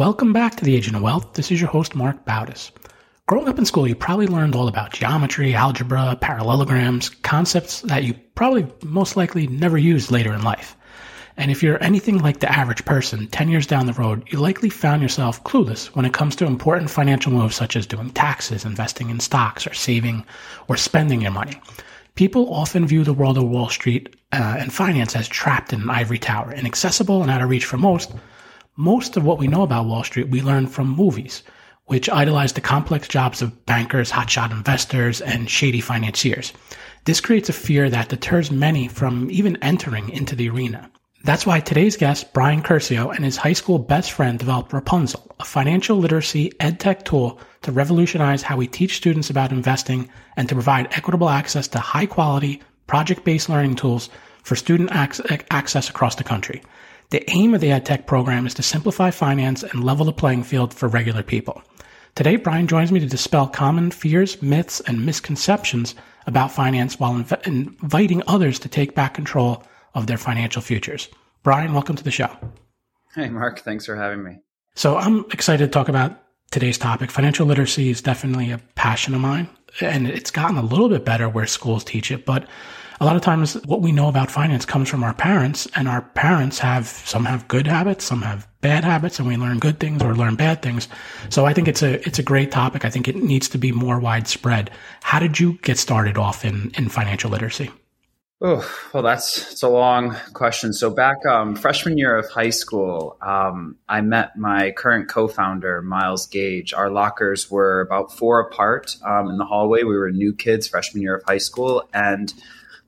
Welcome back to the Agent of Wealth. This is your host, Marc Bautis. Growing up in school, you probably learned all about geometry, algebra, parallelograms, concepts that you probably most likely never used later in life. And if you're anything like the average person, 10 years down the road, you likely found yourself clueless when it comes to important financial moves such as doing taxes, investing in stocks, or saving or spending your money. People often view the world of Wall Street uh, and finance as trapped in an ivory tower, inaccessible and out of reach for most, most of what we know about Wall Street we learn from movies, which idolize the complex jobs of bankers, hotshot investors, and shady financiers. This creates a fear that deters many from even entering into the arena. That's why today's guest, Brian Curcio, and his high school best friend developed Rapunzl, a financial literacy edtech tool to revolutionize how we teach students about investing and to provide equitable access to high quality, project based learning tools for student access across the country. The aim of the EdTech program is to simplify finance and level the playing field for regular people. Today, Brian joins me to dispel common fears, myths, and misconceptions about finance while inv- inviting others to take back control of their financial futures. Brian, welcome to the show. Hey, Marc. Thanks for having me. So, I'm excited to talk about today's topic. Financial literacy is definitely a passion of mine, and it's gotten a little bit better where schools teach it, but a lot of times what we know about finance comes from our parents and our parents have some have good habits some have bad habits and we learn good things or learn bad things so i think it's a it's a great topic i think it needs to be more widespread how did you get started off in in financial literacy Oh, well, that's it's a long question. So back um, freshman year of high school, um, I met my current co-founder, Miles Gage. Our lockers were about four apart um, in the hallway. We were new kids, freshman year of high school, and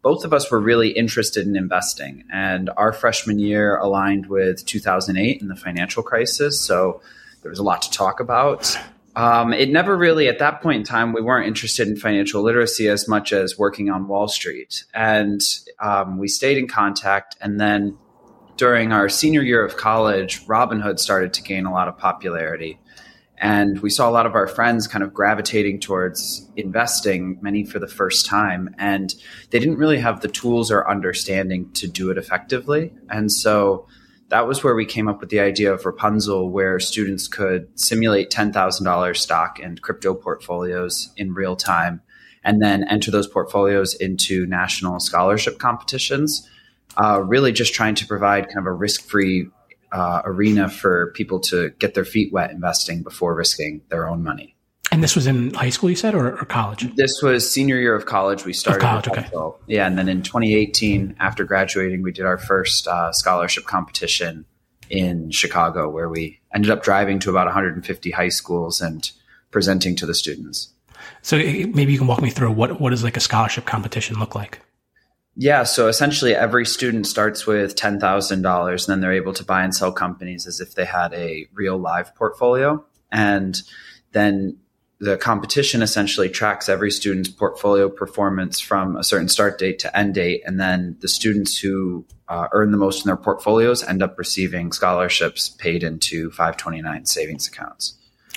both of us were really interested in investing. And our freshman year aligned with 2008 and the financial crisis. So there was a lot to talk about. Um, it never really, at that point in time, we weren't interested in financial literacy as much as working on Wall Street. And um, we stayed in contact. And then during our senior year of college, Robinhood started to gain a lot of popularity. And we saw a lot of our friends kind of gravitating towards investing, many for the first time. And they didn't really have the tools or understanding to do it effectively. And so that was where we came up with the idea of Rapunzl, where students could simulate $10,000 stock and crypto portfolios in real time and then enter those portfolios into national scholarship competitions. Uh, really just trying to provide kind of a risk free uh, arena for people to get their feet wet investing before risking their own money. And this was in high school, you said, or, or college? This was senior year of college. We started. College, okay. Yeah, and then in 2018, after graduating, we did our first uh, scholarship competition in Chicago, where we ended up driving to about 150 high schools and presenting to the students. So maybe you can walk me through what what does like a scholarship competition look like? Yeah, so essentially every student starts with $10,000 and then they're able to buy and sell companies as if they had a real live portfolio. And then the competition essentially tracks every student's portfolio performance from a certain start date to end date. And then the students who uh, earn the most in their portfolios end up receiving scholarships paid into 529 savings accounts.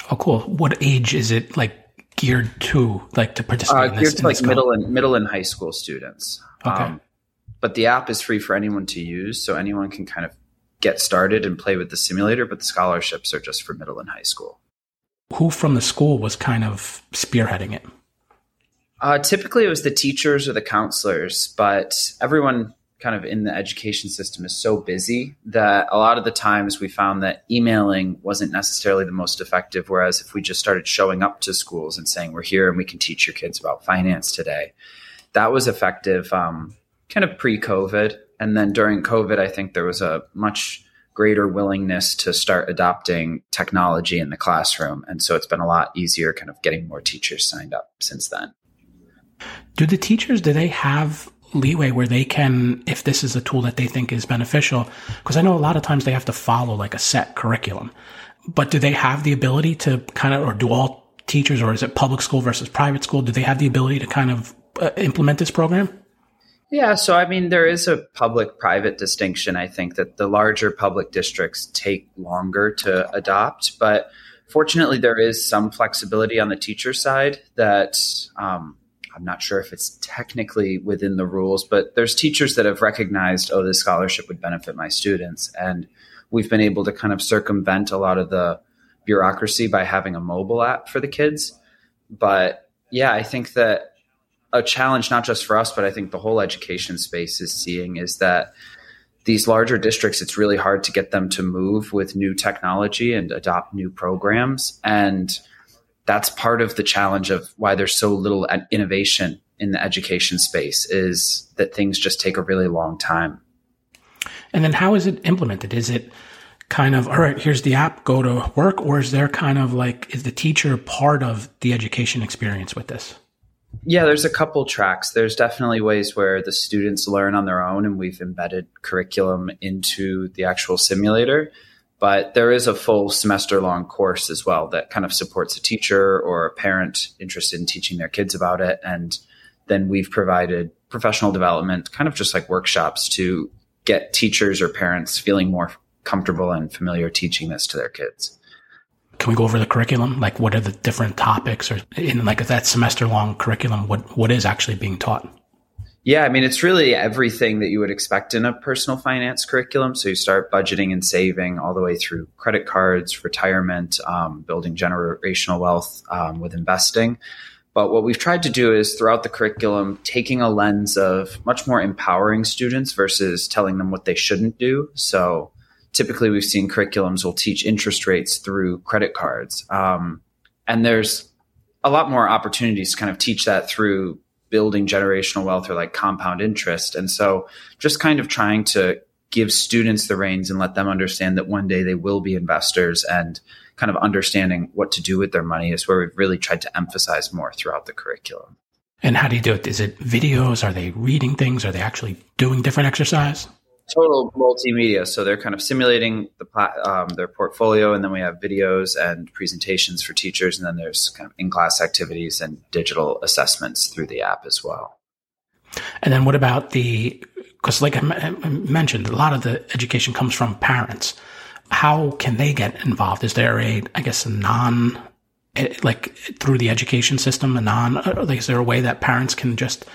Oh, cool. What age is it like geared to, like to participate? Uh, in this, geared to like middle and middle and high school students. Okay. Um, but the app is free for anyone to use, so anyone can kind of get started and play with the simulator. But the scholarships are just for middle and high school. Who from the school was kind of spearheading it? Uh, typically, it was the teachers or the counselors, but everyone kind of in the education system is so busy that a lot of the times we found that emailing wasn't necessarily the most effective. Whereas if we just started showing up to schools and saying, We're here and we can teach your kids about finance today, that was effective um, kind of pre COVID. And then during COVID, I think there was a much greater willingness to start adopting technology in the classroom. And so it's been a lot easier kind of getting more teachers signed up since then. Do the teachers, do they have leeway where they can, if this is a tool that they think is beneficial, because I know a lot of times they have to follow like a set curriculum, but do they have the ability to kind of, or do all teachers, or is it public school versus private school? Do they have the ability to kind of uh, implement this program? Yeah, so I mean, there is a public private distinction. I think that the larger public districts take longer to adopt, but fortunately, there is some flexibility on the teacher side that um, I'm not sure if it's technically within the rules, but there's teachers that have recognized, oh, this scholarship would benefit my students. And we've been able to kind of circumvent a lot of the bureaucracy by having a mobile app for the kids. But yeah, I think that a challenge, not just for us, but I think the whole education space is seeing is that these larger districts, it's really hard to get them to move with new technology and adopt new programs. And that's part of the challenge of why there's so little innovation in the education space is that things just take a really long time. And then how is it implemented? Is it kind of, all right, here's the app, go to work? Or is there kind of like, is the teacher part of the education experience with this? Yeah, there's a couple tracks. There's definitely ways where the students learn on their own, and we've embedded curriculum into the actual simulator. But there is a full semester long course as well that kind of supports a teacher or a parent interested in teaching their kids about it. And then we've provided professional development, kind of just like workshops to get teachers or parents feeling more comfortable and familiar teaching this to their kids. Can we go over the curriculum? Like, what are the different topics, or in like that semester long curriculum? What what is actually being taught? Yeah, I mean, it's really everything that you would expect in a personal finance curriculum. So you start budgeting and saving all the way through credit cards, retirement, um, building generational wealth um, with investing. But what we've tried to do is throughout the curriculum, taking a lens of much more empowering students versus telling them what they shouldn't do. So typically we've seen curriculums will teach interest rates through credit cards. Um, and there's a lot more opportunities to kind of teach that through building generational wealth or like compound interest. And so just kind of trying to give students the reins and let them understand that one day they will be investors and kind of understanding what to do with their money is where we've really tried to emphasize more throughout the curriculum. And how do you do it? Is it videos? Are they reading things? Are they actually doing different exercise? Total multimedia. So they're kind of simulating the um, their portfolio, and then we have videos and presentations for teachers, and then there's kind of in class activities and digital assessments through the app as well. And then what about the? Because like I mentioned, a lot of the education comes from parents. How can they get involved? Is there a, I guess, a non, eh, like through the education system, a non? Like, is there a way that parents can just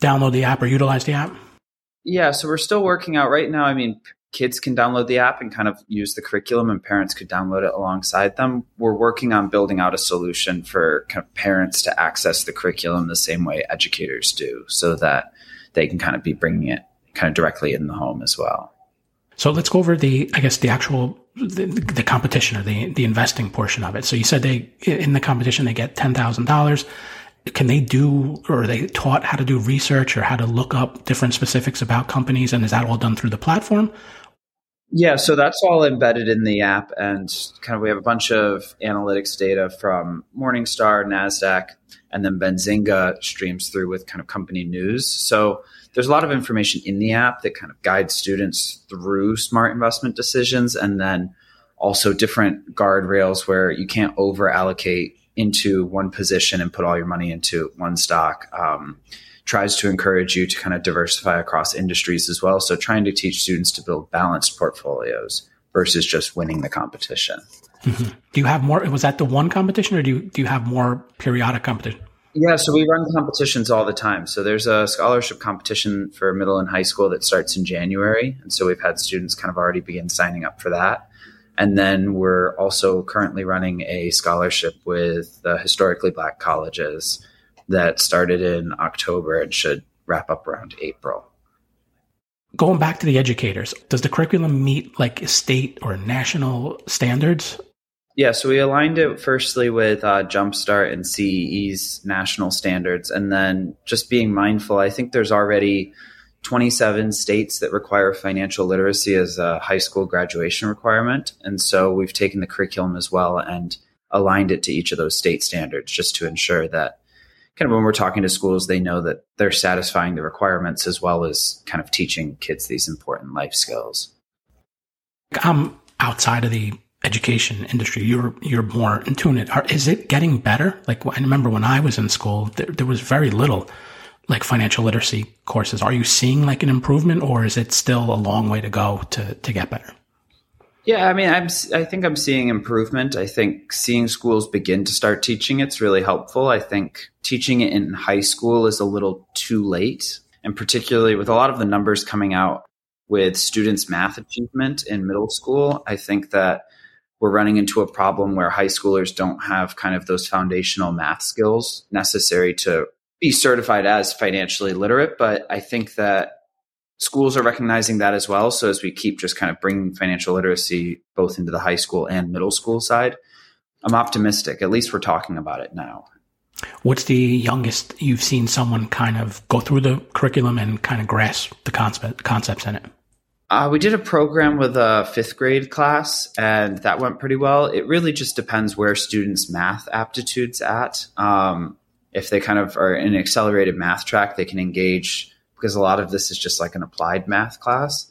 download the app or utilize the app? Yeah, so we're still working out right now. I mean, kids can download the app and kind of use the curriculum, and parents could download it alongside them. We're working on building out a solution for kind of parents to access the curriculum the same way educators do, so that they can kind of be bringing it kind of directly in the home as well. So let's go over the, I guess, the actual the, the competition or the the investing portion of it. So you said they in the competition they get ten thousand dollars can they do or are they taught how to do research or how to look up different specifics about companies and is that all done through the platform? Yeah so that's all embedded in the app and kind of we have a bunch of analytics data from morningstar nasdaq and then benzinga streams through with kind of company news. So there's a lot of information in the app that kind of guides students through smart investment decisions and then also different guardrails where you can't over allocate into one position and put all your money into one stock. Um, tries to encourage you to kind of diversify across industries as well. So trying to teach students to build balanced portfolios versus just winning the competition. Mm-hmm. Do you have more? Was that the one competition, or do you do you have more periodic competition? Yeah, so we run competitions all the time. So there's a scholarship competition for middle and high school that starts in January, and so we've had students kind of already begin signing up for that. And then we're also currently running a scholarship with the historically black colleges that started in October and should wrap up around April. Going back to the educators, does the curriculum meet like state or national standards? Yeah, so we aligned it firstly with uh, Jumpstart and CEE's national standards, and then just being mindful. I think there's already 27 states that require financial literacy as a high school graduation requirement. And so we've taken the curriculum as well and aligned it to each of those state standards just to ensure that kind of when we're talking to schools, they know that they're satisfying the requirements as well as kind of teaching kids these important life skills. I'm outside of the education industry. You're you're more in tune. It is it getting better? Like I remember when I was in school, there, there was very little like financial literacy courses. Are you seeing like an improvement, or is it still a long way to go to to get better? Yeah, I mean, I'm. I think I'm seeing improvement. I think seeing schools begin to start teaching it's really helpful. I think teaching it in high school is a little too late, and particularly with a lot of the numbers coming out with students' math achievement in middle school, I think that we're running into a problem where high schoolers don't have kind of those foundational math skills necessary to be certified as financially literate. But I think that schools are recognizing that as well. So as we keep just kind of bringing financial literacy both into the high school and middle school side, I'm optimistic. At least we're talking about it now. What's the youngest you've seen someone kind of go through the curriculum and kind of grasp the concept, concepts in it? Uh, we did a program with a fifth grade class, and that went pretty well. It really just depends where students' math aptitudes at. Um, if they kind of are in an accelerated math track, they can engage because a lot of this is just like an applied math class.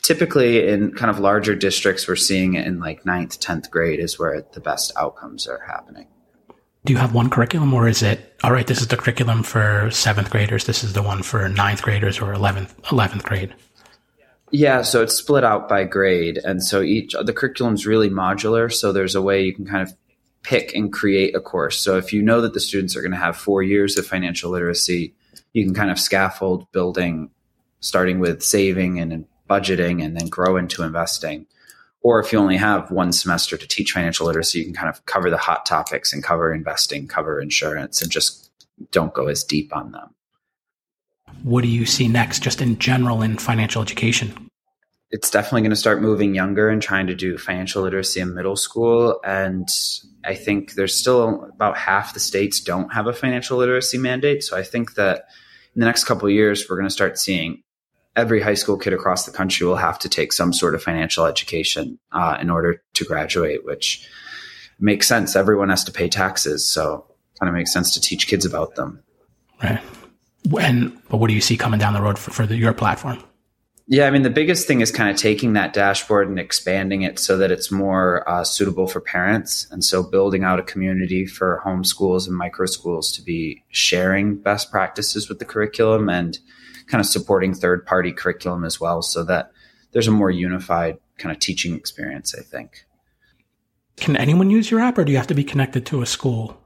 Typically, in kind of larger districts, we're seeing it in like ninth, 10th grade is where the best outcomes are happening. Do you have one curriculum or is it, all right, this is the curriculum for seventh graders, this is the one for ninth graders or 11th, 11th grade? Yeah, so it's split out by grade. And so each, the curriculum's really modular. So there's a way you can kind of pick and create a course. So if you know that the students are going to have four years of financial literacy, you can kind of scaffold building, starting with saving and budgeting and then grow into investing. Or if you only have one semester to teach financial literacy, you can kind of cover the hot topics and cover investing, cover insurance, and just don't go as deep on them. What do you see next, just in general in financial education? It's definitely going to start moving younger and trying to do financial literacy in middle school. And I think there's still about half the states don't have a financial literacy mandate. So I think that in the next couple years, we're going to start seeing every high school kid across the country will have to take some sort of financial education uh, in order to graduate, which makes sense. Everyone has to pay taxes, so kind of makes sense to teach kids about them. Right. And but what do you see coming down the road for, for the, your platform? Yeah, I mean, the biggest thing is kind of taking that dashboard and expanding it so that it's more uh, suitable for parents. And so building out a community for homeschools and micro schools to be sharing best practices with the curriculum and kind of supporting third party curriculum as well so that there's a more unified kind of teaching experience, I think. Can anyone use your app or do you have to be connected to a school?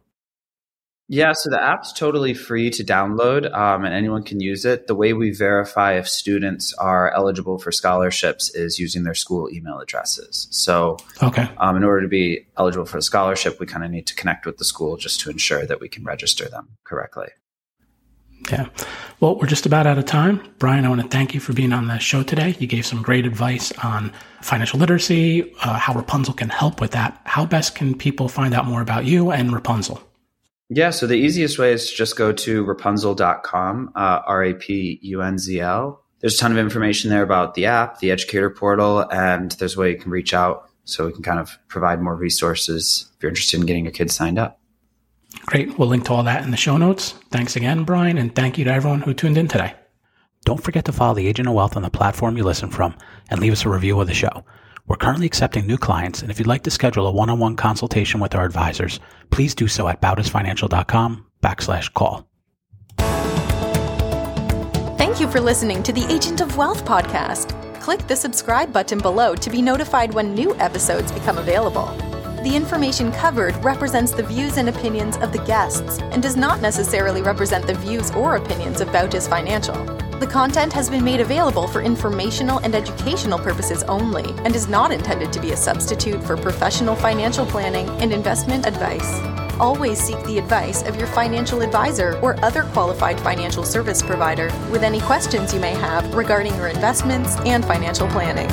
Yeah, so the app's totally free to download um, and anyone can use it. The way we verify if students are eligible for scholarships is using their school email addresses. So, okay. Um, in order to be eligible for a scholarship, we kind of need to connect with the school just to ensure that we can register them correctly. Yeah. Well, we're just about out of time. Brian, I want to thank you for being on the show today. You gave some great advice on financial literacy, uh, how Rapunzl can help with that. How best can people find out more about you and Rapunzl? Yeah, so the easiest way is to just go to rapunzl.com, uh, R A P U N Z L. There's a ton of information there about the app, the educator portal, and there's a way you can reach out so we can kind of provide more resources if you're interested in getting your kids signed up. Great. We'll link to all that in the show notes. Thanks again, Brian, and thank you to everyone who tuned in today. Don't forget to follow the Agent of Wealth on the platform you listen from and leave us a review of the show. We're currently accepting new clients, and if you'd like to schedule a one-on-one consultation with our advisors, please do so at bautisfinancial.com backslash call. Thank you for listening to the Agent of Wealth podcast. Click the subscribe button below to be notified when new episodes become available. The information covered represents the views and opinions of the guests and does not necessarily represent the views or opinions of Bautis Financial. The content has been made available for informational and educational purposes only and is not intended to be a substitute for professional financial planning and investment advice. Always seek the advice of your financial advisor or other qualified financial service provider with any questions you may have regarding your investments and financial planning.